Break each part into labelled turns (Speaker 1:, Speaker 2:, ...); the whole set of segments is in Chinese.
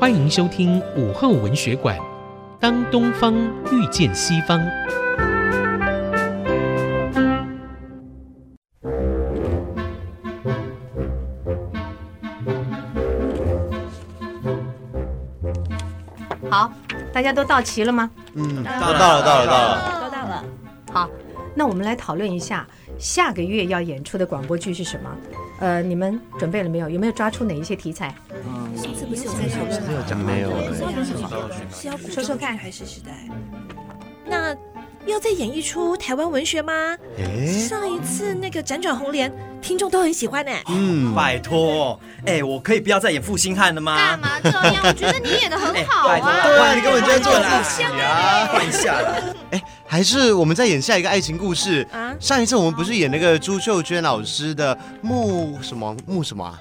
Speaker 1: 欢迎收听午后文学馆。当东方遇见西方，
Speaker 2: 好，大家都到齐了吗？
Speaker 3: 嗯，到了，到了，到了，到了，
Speaker 2: 都到了。好，那我们来讨论一下下个月要演出的广播剧是什么？呃，你们准备了没有？有没有抓出哪一些题材？
Speaker 4: 有在说吗？
Speaker 3: 没有讲，没有。
Speaker 2: 说说看。
Speaker 4: 还是时代。那要再演一出台湾文学吗？上一次那个辗转红莲，听众都很喜欢呢。
Speaker 3: 嗯，
Speaker 5: 拜托，哎，我可以不要再演负心汉了吗？
Speaker 6: 干嘛这样？我觉得你演得很好啊。
Speaker 3: 对啊，你根本就在做自己啊！
Speaker 5: 换一下啦。
Speaker 3: 哎。还是我们再演下一个爱情故事啊？上一次我们不是演那个朱秀娟老师的木什么木什么啊？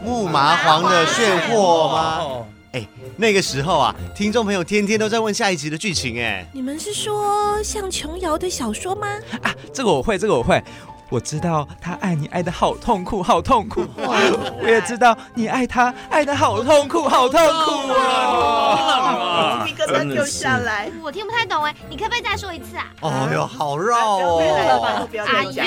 Speaker 3: 木麻黄的炫惑吗？哎，那个时候啊，听众朋友天天都在问下一集的剧情哎。
Speaker 4: 你们是说像琼瑶的小说吗？
Speaker 7: 啊，这个我会，这个我会。我知道他爱你爱的好痛苦，好痛苦。我也知道你爱他爱的好痛苦，好痛苦啊！
Speaker 4: 鸡皮疙瘩掉下来。
Speaker 6: 我听不太懂哎，你可不可以再说一次啊？
Speaker 3: 哦哟，好绕哦！
Speaker 6: 哎呦，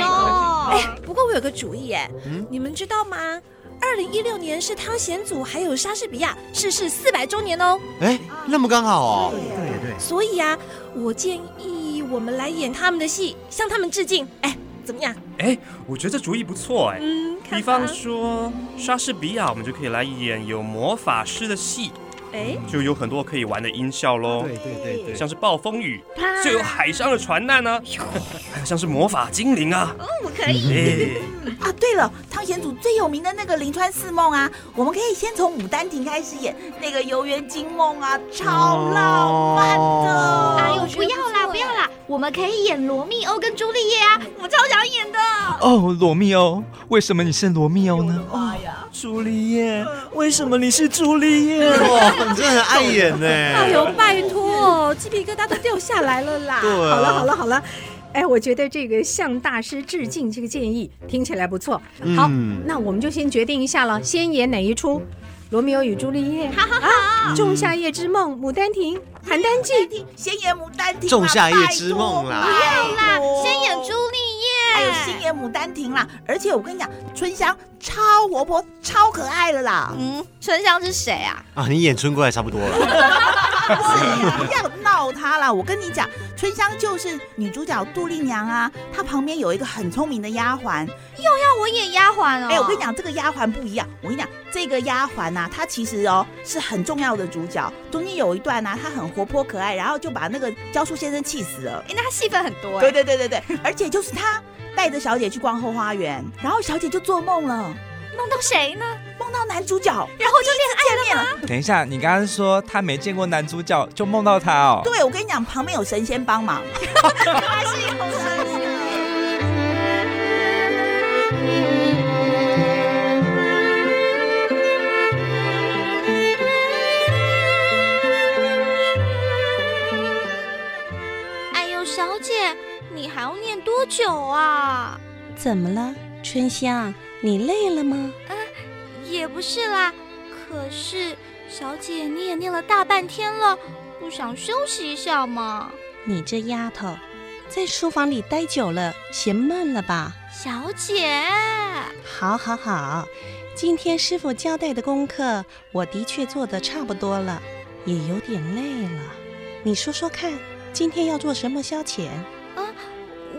Speaker 4: 哎，不过我有个主意哎，你们知道吗？二零一六年是汤显祖还有莎士比亚逝世四百周年哦。
Speaker 3: 哎，那么刚好哦。
Speaker 5: 对对对。
Speaker 4: 所以啊，我建议我们来演他们的戏，向他们致敬。哎。怎么样？
Speaker 8: 哎，我觉得这主意不错哎。
Speaker 4: 嗯，
Speaker 8: 比方说莎士比亚，我们就可以来演有魔法师的戏。
Speaker 4: 哎，
Speaker 8: 就有很多可以玩的音效喽。
Speaker 3: 对对对对，
Speaker 8: 像是暴风雨，就有海上的船难呢。还有像是魔法精灵啊。
Speaker 6: 哦，我可以。
Speaker 9: 啊，对了，汤显祖最有名的那个《临川四梦》啊，我们可以先从《牡丹亭》开始演那个游园惊梦啊，超浪漫的。
Speaker 6: 哎呦，不要啦，不要啦，我们可以演罗密欧跟朱丽叶啊，我超想演的。
Speaker 7: 哦，罗密欧，为什么你是罗密欧呢？
Speaker 5: 哎呀，朱丽叶，为什么你是朱丽叶？
Speaker 3: 哇，你真的很爱演呢。
Speaker 4: 哎呦，拜托，鸡皮疙瘩都掉下来了啦。
Speaker 3: 对啊。
Speaker 2: 好了，好了，好了。哎，我觉得这个向大师致敬这个建议听起来不错。好，
Speaker 3: 嗯、
Speaker 2: 那我们就先决定一下了，先演哪一出？罗密欧与朱丽叶？
Speaker 6: 好好好。
Speaker 2: 啊、仲夏夜之梦、牡丹亭、邯郸记，
Speaker 9: 先演牡丹亭。
Speaker 3: 仲夏夜之梦啦。
Speaker 6: 不要啦，先演朱丽叶。
Speaker 9: 还有先演牡丹亭啦。而且我跟你讲，春香超活泼、超可爱的啦。
Speaker 6: 嗯，春香是谁啊？
Speaker 3: 啊，你演春姑还差不多了。
Speaker 9: 不要闹他啦！我跟你讲，春香就是女主角杜丽娘啊，她旁边有一个很聪明的丫鬟，
Speaker 6: 又要我演丫鬟哦。
Speaker 9: 哎，我跟你讲，这个丫鬟不一样。我跟你讲，这个丫鬟呐，她其实哦是很重要的主角。中间有一段呢、啊，她很活泼可爱，然后就把那个教书先生气死了。
Speaker 6: 哎，那她戏份很多。
Speaker 9: 对对对对对，而且就是她带着小姐去逛后花园，然后小姐就做梦了。
Speaker 6: 梦到谁呢？
Speaker 9: 梦到男主角，
Speaker 6: 然后就恋爱了吗？
Speaker 7: 等一下，你刚刚说他没见过男主角，就梦到他哦。
Speaker 9: 对，我跟你讲，旁边有神仙帮忙。
Speaker 6: 原来是有神多久啊？
Speaker 4: 怎么了，春香？你累了吗？
Speaker 6: 啊、呃，也不是啦。可是，小姐你也念了大半天了，不想休息一下吗？
Speaker 4: 你这丫头，在书房里待久了，嫌闷了吧？
Speaker 6: 小姐，
Speaker 4: 好，好，好。今天师傅交代的功课，我的确做得差不多了，也有点累了。你说说看，今天要做什么消遣？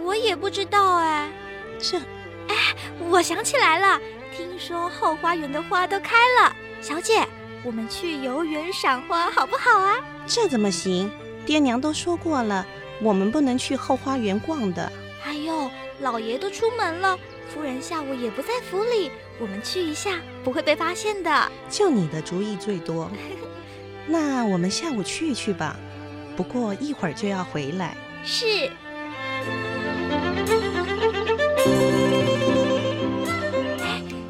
Speaker 6: 啊，我也不知道哎。
Speaker 4: 这。
Speaker 6: 哎，我想起来了，听说后花园的花都开了，小姐，我们去游园赏花好不好啊？
Speaker 4: 这怎么行？爹娘都说过了，我们不能去后花园逛的。
Speaker 6: 哎呦，老爷都出门了，夫人下午也不在府里，我们去一下不会被发现的。
Speaker 4: 就你的主意最多，那我们下午去一去吧。不过一会儿就要回来。
Speaker 6: 是。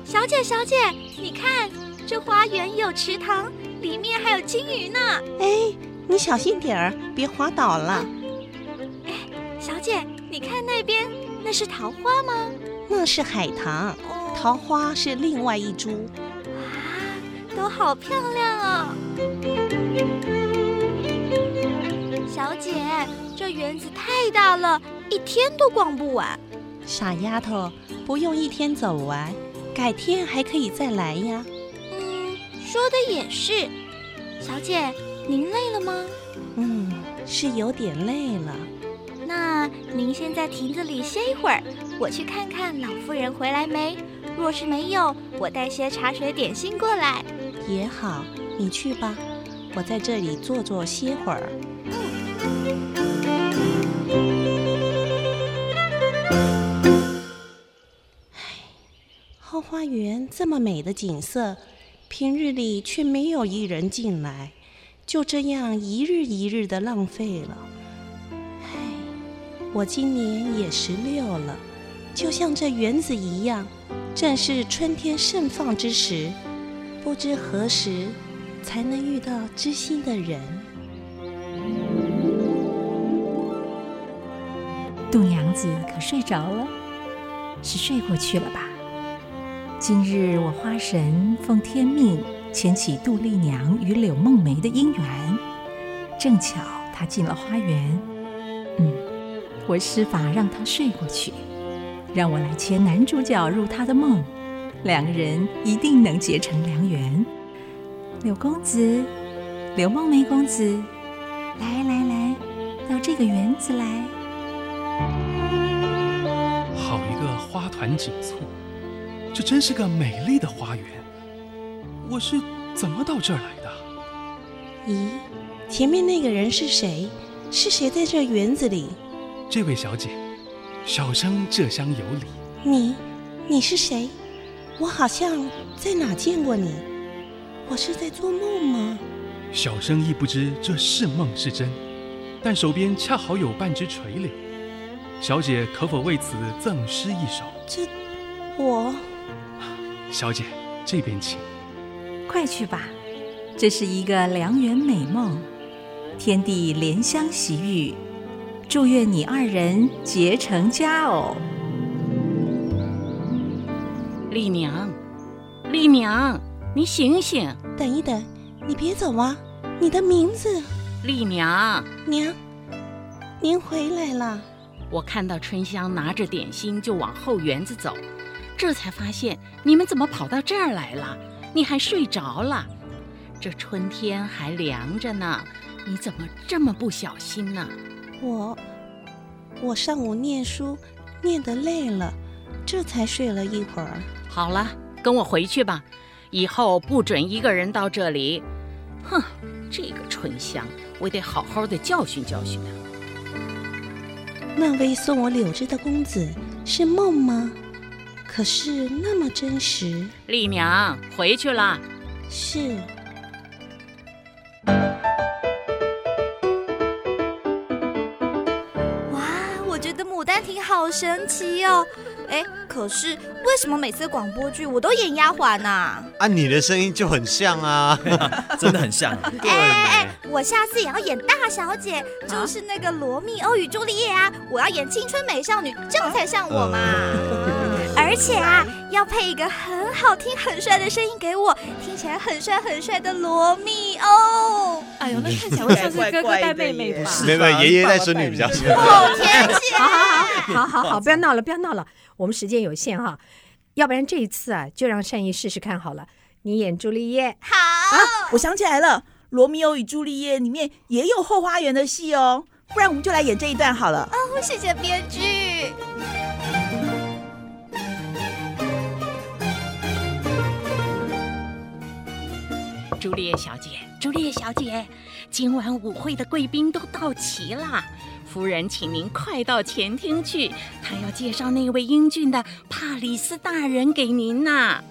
Speaker 6: 小姐，小姐，你看，这花园有池塘，里面还有金鱼呢。
Speaker 4: 哎，你小心点儿，别滑倒了。
Speaker 6: 哎，小姐，你看那边，那是桃花吗？
Speaker 4: 那是海棠，桃花是另外一株。
Speaker 6: 哇，都好漂亮哦。小姐，这园子太大了，一天都逛不完。
Speaker 4: 傻丫头，不用一天走完，改天还可以再来呀。
Speaker 6: 嗯，说的也是。小姐，您累了吗？
Speaker 4: 嗯，是有点累了。
Speaker 6: 那您先在亭子里歇一会儿，我去看看老夫人回来没。若是没有，我带些茶水点心过来。
Speaker 4: 也好，你去吧，我在这里坐坐歇会儿。花园这么美的景色，平日里却没有一人进来，就这样一日一日的浪费了。唉，我今年也十六了，就像这园子一样。正是春天盛放之时，不知何时才能遇到知心的人。
Speaker 10: 度娘子可睡着了？是睡过去了吧？今日我花神奉天命牵起杜丽娘与柳梦梅的姻缘，正巧她进了花园。嗯，我施法让她睡过去。让我来牵男主角入她的梦，两个人一定能结成良缘。柳公子，柳梦梅公子，来来来，到这个园子来。
Speaker 1: 好一个花团锦簇，这真是个美丽的花园。我是怎么到这儿来的？
Speaker 4: 咦，前面那个人是谁？是谁在这园子里？
Speaker 1: 这位小姐。小生这厢有礼。
Speaker 4: 你，你是谁？我好像在哪见过你。我是在做梦吗？
Speaker 1: 小生亦不知这是梦是真，但手边恰好有半枝垂柳，小姐可否为此赠诗一首？
Speaker 4: 这，我。
Speaker 1: 小姐，这边请。
Speaker 10: 快去吧，这是一个良缘美梦，天地怜香惜玉。祝愿你二人结成佳偶。
Speaker 11: 丽娘，丽娘，你醒醒！
Speaker 4: 等一等，你别走啊！你的名字？
Speaker 11: 丽娘。
Speaker 4: 娘，您回来了。
Speaker 11: 我看到春香拿着点心就往后园子走，这才发现你们怎么跑到这儿来了？你还睡着了？这春天还凉着呢，你怎么这么不小心呢？
Speaker 4: 我，我上午念书念得累了，这才睡了一会儿。
Speaker 11: 好了，跟我回去吧，以后不准一个人到这里。哼，这个春香，我得好好的教训教训他。
Speaker 4: 那位送我柳枝的公子是梦吗？可是那么真实。
Speaker 11: 丽娘，回去了。
Speaker 4: 是。
Speaker 6: 哇，我觉得《牡丹亭好神奇哦！哎，可是为什么每次广播剧我都演丫鬟呢？
Speaker 3: 啊，你的声音就很像啊，
Speaker 7: 真的很像。
Speaker 6: 哎哎哎，我下次也要演大小姐，就是那个罗密欧与朱丽叶啊！我要演青春美少女，这样才像我嘛。而且啊，要配一个很好听、很帅的声音给我，听起来很帅很帅的罗密欧。
Speaker 2: 哎呦，那看起来会像是哥哥带妹妹吧？
Speaker 3: 没有，爷爷带孙女比较像。
Speaker 6: 好天气！
Speaker 2: 好好好，好好好，不要闹了，不要闹了，我们时间有限哈，要不然这一次啊，就让善意试试看好了。你演朱丽叶，
Speaker 9: 好。啊，我想起来了，《罗密欧与朱丽叶》里面也有后花园的戏哦，不然我们就来演这一段好了。
Speaker 6: 哦，谢谢编剧。
Speaker 11: 朱丽叶小姐，朱丽叶小姐，今晚舞会的贵宾都到齐了。夫人，请您快到前厅去，她要介绍那位英俊的帕里斯大人给您呐。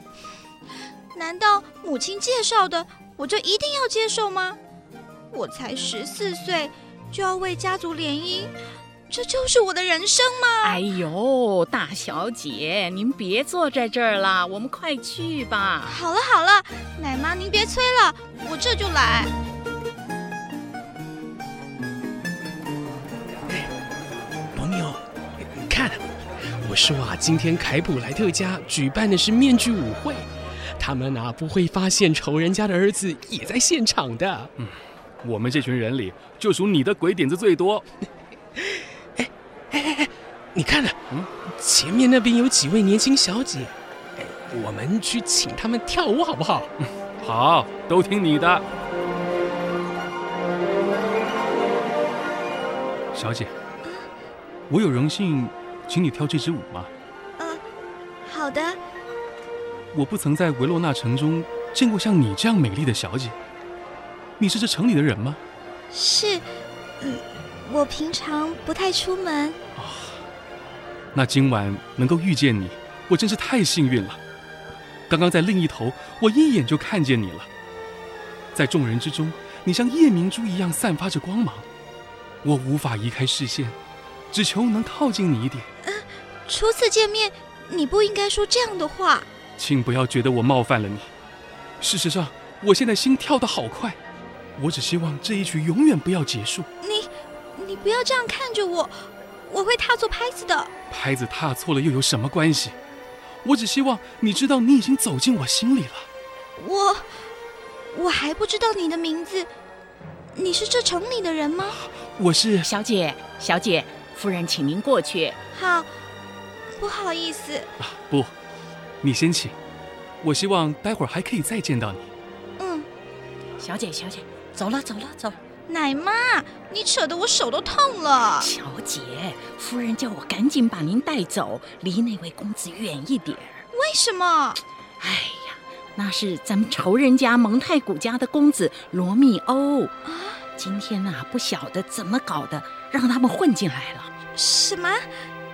Speaker 6: 难道母亲介绍的，我就一定要接受吗？我才十四岁，就要为家族联姻，这就是我的人生吗？
Speaker 11: 哎呦，大小姐，您别坐在这儿了，我们快去吧。
Speaker 6: 好了好了，奶妈您别催了，我这就来。
Speaker 1: 罗密欧，看，我说啊，今天凯普莱特家举办的是面具舞会。
Speaker 12: 他们啊不会发现仇人家的儿子也在现场的。
Speaker 1: 嗯，我们这群人里就属你的鬼点子最多。
Speaker 12: 你看了？嗯，前面那边有几位年轻小姐，哎，我们去请他们跳舞好不好？
Speaker 1: 嗯，好，都听你的。小姐，我有荣幸请你跳这支舞吗？
Speaker 6: 嗯，好的。
Speaker 1: 我不曾在维洛纳城中见过像你这样美丽的小姐。你是这城里的人吗？
Speaker 6: 是，嗯，我平常不太出门。
Speaker 1: 啊，那今晚能够遇见你，我真是太幸运了。刚刚在另一头，我一眼就看见你了。在众人之中，你像夜明珠一样散发着光芒。我无法移开视线，只求能靠近你一点。
Speaker 6: 嗯，初次见面，你不应该说这样的话。
Speaker 1: 请不要觉得我冒犯了你。事实上，我现在心跳得好快。我只希望这一曲永远不要结束。
Speaker 6: 你，你不要这样看着我，我会踏错拍子的。
Speaker 1: 拍子踏错了又有什么关系？我只希望你知道，你已经走进我心里了。
Speaker 6: 我，我还不知道你的名字。你是这城里的人吗？
Speaker 1: 我是
Speaker 11: 小姐，小姐，夫人，请您过去。
Speaker 6: 好，不好意思。
Speaker 1: 啊，不，你先请。我希望待会儿还可以再见到你。
Speaker 6: 嗯，
Speaker 11: 小姐，小姐，走了，走了，走了。
Speaker 6: 奶妈，你扯得我手都痛了。
Speaker 11: 小姐，夫人叫我赶紧把您带走，离那位公子远一点。
Speaker 6: 为什么？
Speaker 11: 哎呀，那是咱们仇人家蒙太古家的公子罗密欧。啊今天呐、啊，不晓得怎么搞的，让他们混进来了。
Speaker 6: 什么？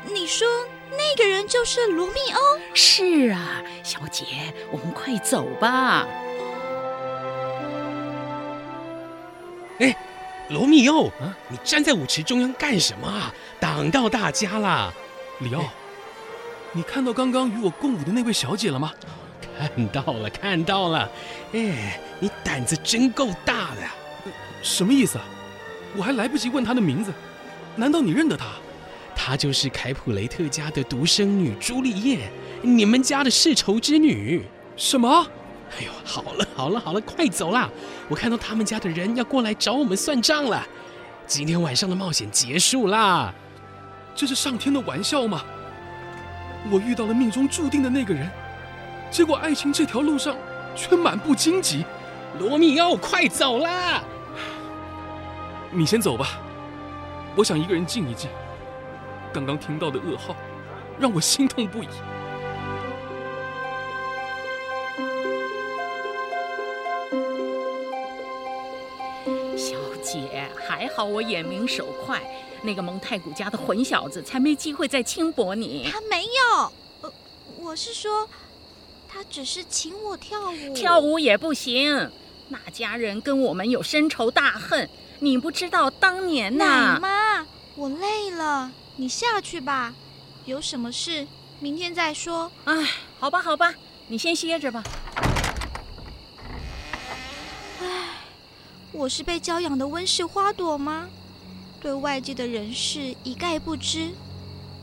Speaker 6: 你说那个人就是罗密欧？
Speaker 11: 是啊，小姐，我们快走吧。
Speaker 12: 哎，罗密欧，啊，你站在舞池中央干什么啊？挡到大家啦。
Speaker 1: 里奥，你看到刚刚与我共舞的那位小姐了吗？
Speaker 12: 看到了，看到了。哎，你胆子真够大的。
Speaker 1: 什么意思啊？我还来不及问她的名字，难道你认得她？
Speaker 12: 她就是凯普雷特家的独生女朱丽叶，你们家的世仇之女。
Speaker 1: 什么？
Speaker 12: 哎呦，好了好了好了，快走啦！我看到他们家的人要过来找我们算账了。今天晚上的冒险结束啦。
Speaker 1: 这是上天的玩笑吗？我遇到了命中注定的那个人，结果爱情这条路上却满布荆棘。
Speaker 12: 罗密欧，快走啦！
Speaker 1: 你先走吧，我想一个人静一静。刚刚听到的噩耗，让我心痛不已。
Speaker 11: 好我眼明手快，那个蒙太古家的混小子才没机会再轻薄你。
Speaker 6: 他没有，呃，我是说，他只是请我跳舞。
Speaker 11: 跳舞也不行，那家人跟我们有深仇大恨。你不知道当年呐，
Speaker 6: 奶妈，我累了，你下去吧。有什么事明天再说。
Speaker 11: 哎，好吧，好吧，你先歇着吧。
Speaker 6: 我是被娇养的温室花朵吗？对外界的人事一概不知。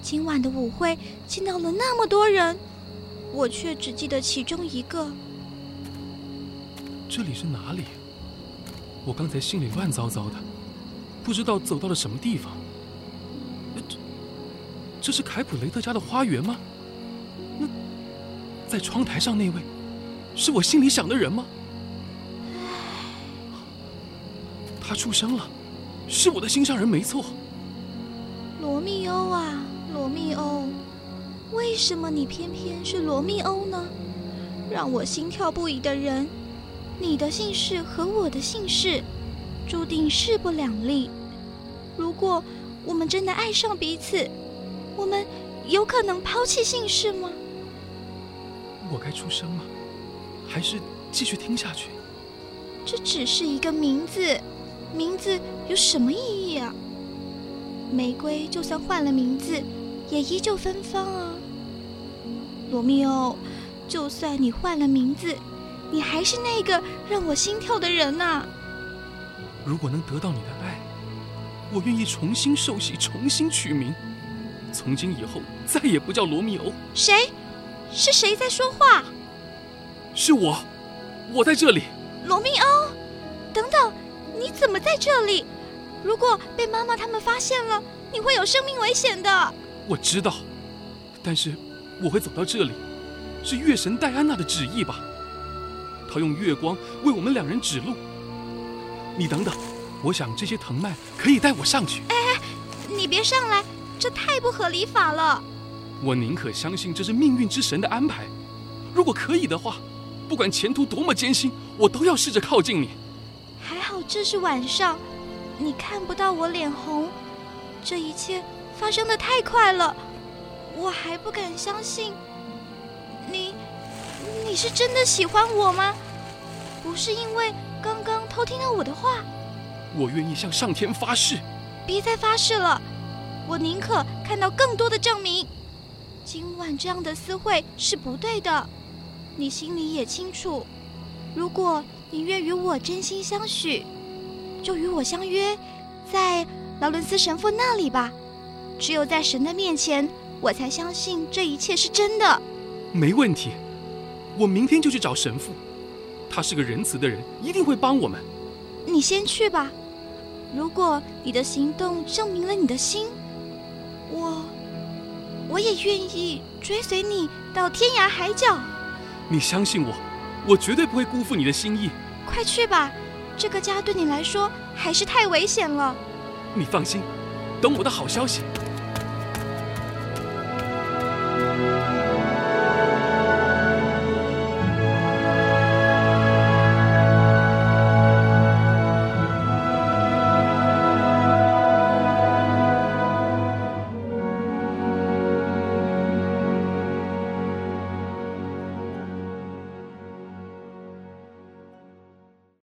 Speaker 6: 今晚的舞会见到了那么多人，我却只记得其中一个。
Speaker 1: 这里是哪里？我刚才心里乱糟糟的，不知道走到了什么地方。这这是凯普雷特家的花园吗？那在窗台上那位，是我心里想的人吗？他出生了，是我的心上人没错。
Speaker 6: 罗密欧啊，罗密欧，为什么你偏偏是罗密欧呢？让我心跳不已的人。你的姓氏和我的姓氏，注定势不两立。如果我们真的爱上彼此，我们有可能抛弃姓氏吗？
Speaker 1: 我该出声吗？还是继续听下去？
Speaker 6: 这只是一个名字，名字有什么意义啊？玫瑰就算换了名字，也依旧芬芳啊。罗密欧，就算你换了名字。你还是那个让我心跳的人呐！
Speaker 1: 如果能得到你的爱，我愿意重新受洗，重新取名，从今以后再也不叫罗密欧。
Speaker 6: 谁？是谁在说话？
Speaker 1: 是我，我在这里。
Speaker 6: 罗密欧，等等，你怎么在这里？如果被妈妈他们发现了，你会有生命危险的。
Speaker 1: 我知道，但是我会走到这里，是月神戴安娜的旨意吧？她用月光为我们两人指路。你等等，我想这些藤蔓可以带我上去。
Speaker 6: 哎哎，你别上来，这太不合理法了。
Speaker 1: 我宁可相信这是命运之神的安排。如果可以的话，不管前途多么艰辛，我都要试着靠近你。
Speaker 6: 这是晚上，你看不到我脸红。这一切发生的太快了，我还不敢相信。你，你是真的喜欢我吗？不是因为刚刚偷听了我的话。
Speaker 1: 我愿意向上天发誓。
Speaker 6: 别再发誓了，我宁可看到更多的证明。今晚这样的私会是不对的，你心里也清楚。如果你愿与我真心相许，就与我相约，在劳伦斯神父那里吧。只有在神的面前，我才相信这一切是真的。
Speaker 1: 没问题，我明天就去找神父。他是个仁慈的人，一定会帮我们。
Speaker 6: 你先去吧。如果你的行动证明了你的心，我。我也愿意追随你到天涯海角。
Speaker 1: 你相信我，我绝对不会辜负你的心意。
Speaker 6: 快去吧，这个家对你来说还是太危险了。
Speaker 1: 你放心，等我的好消息。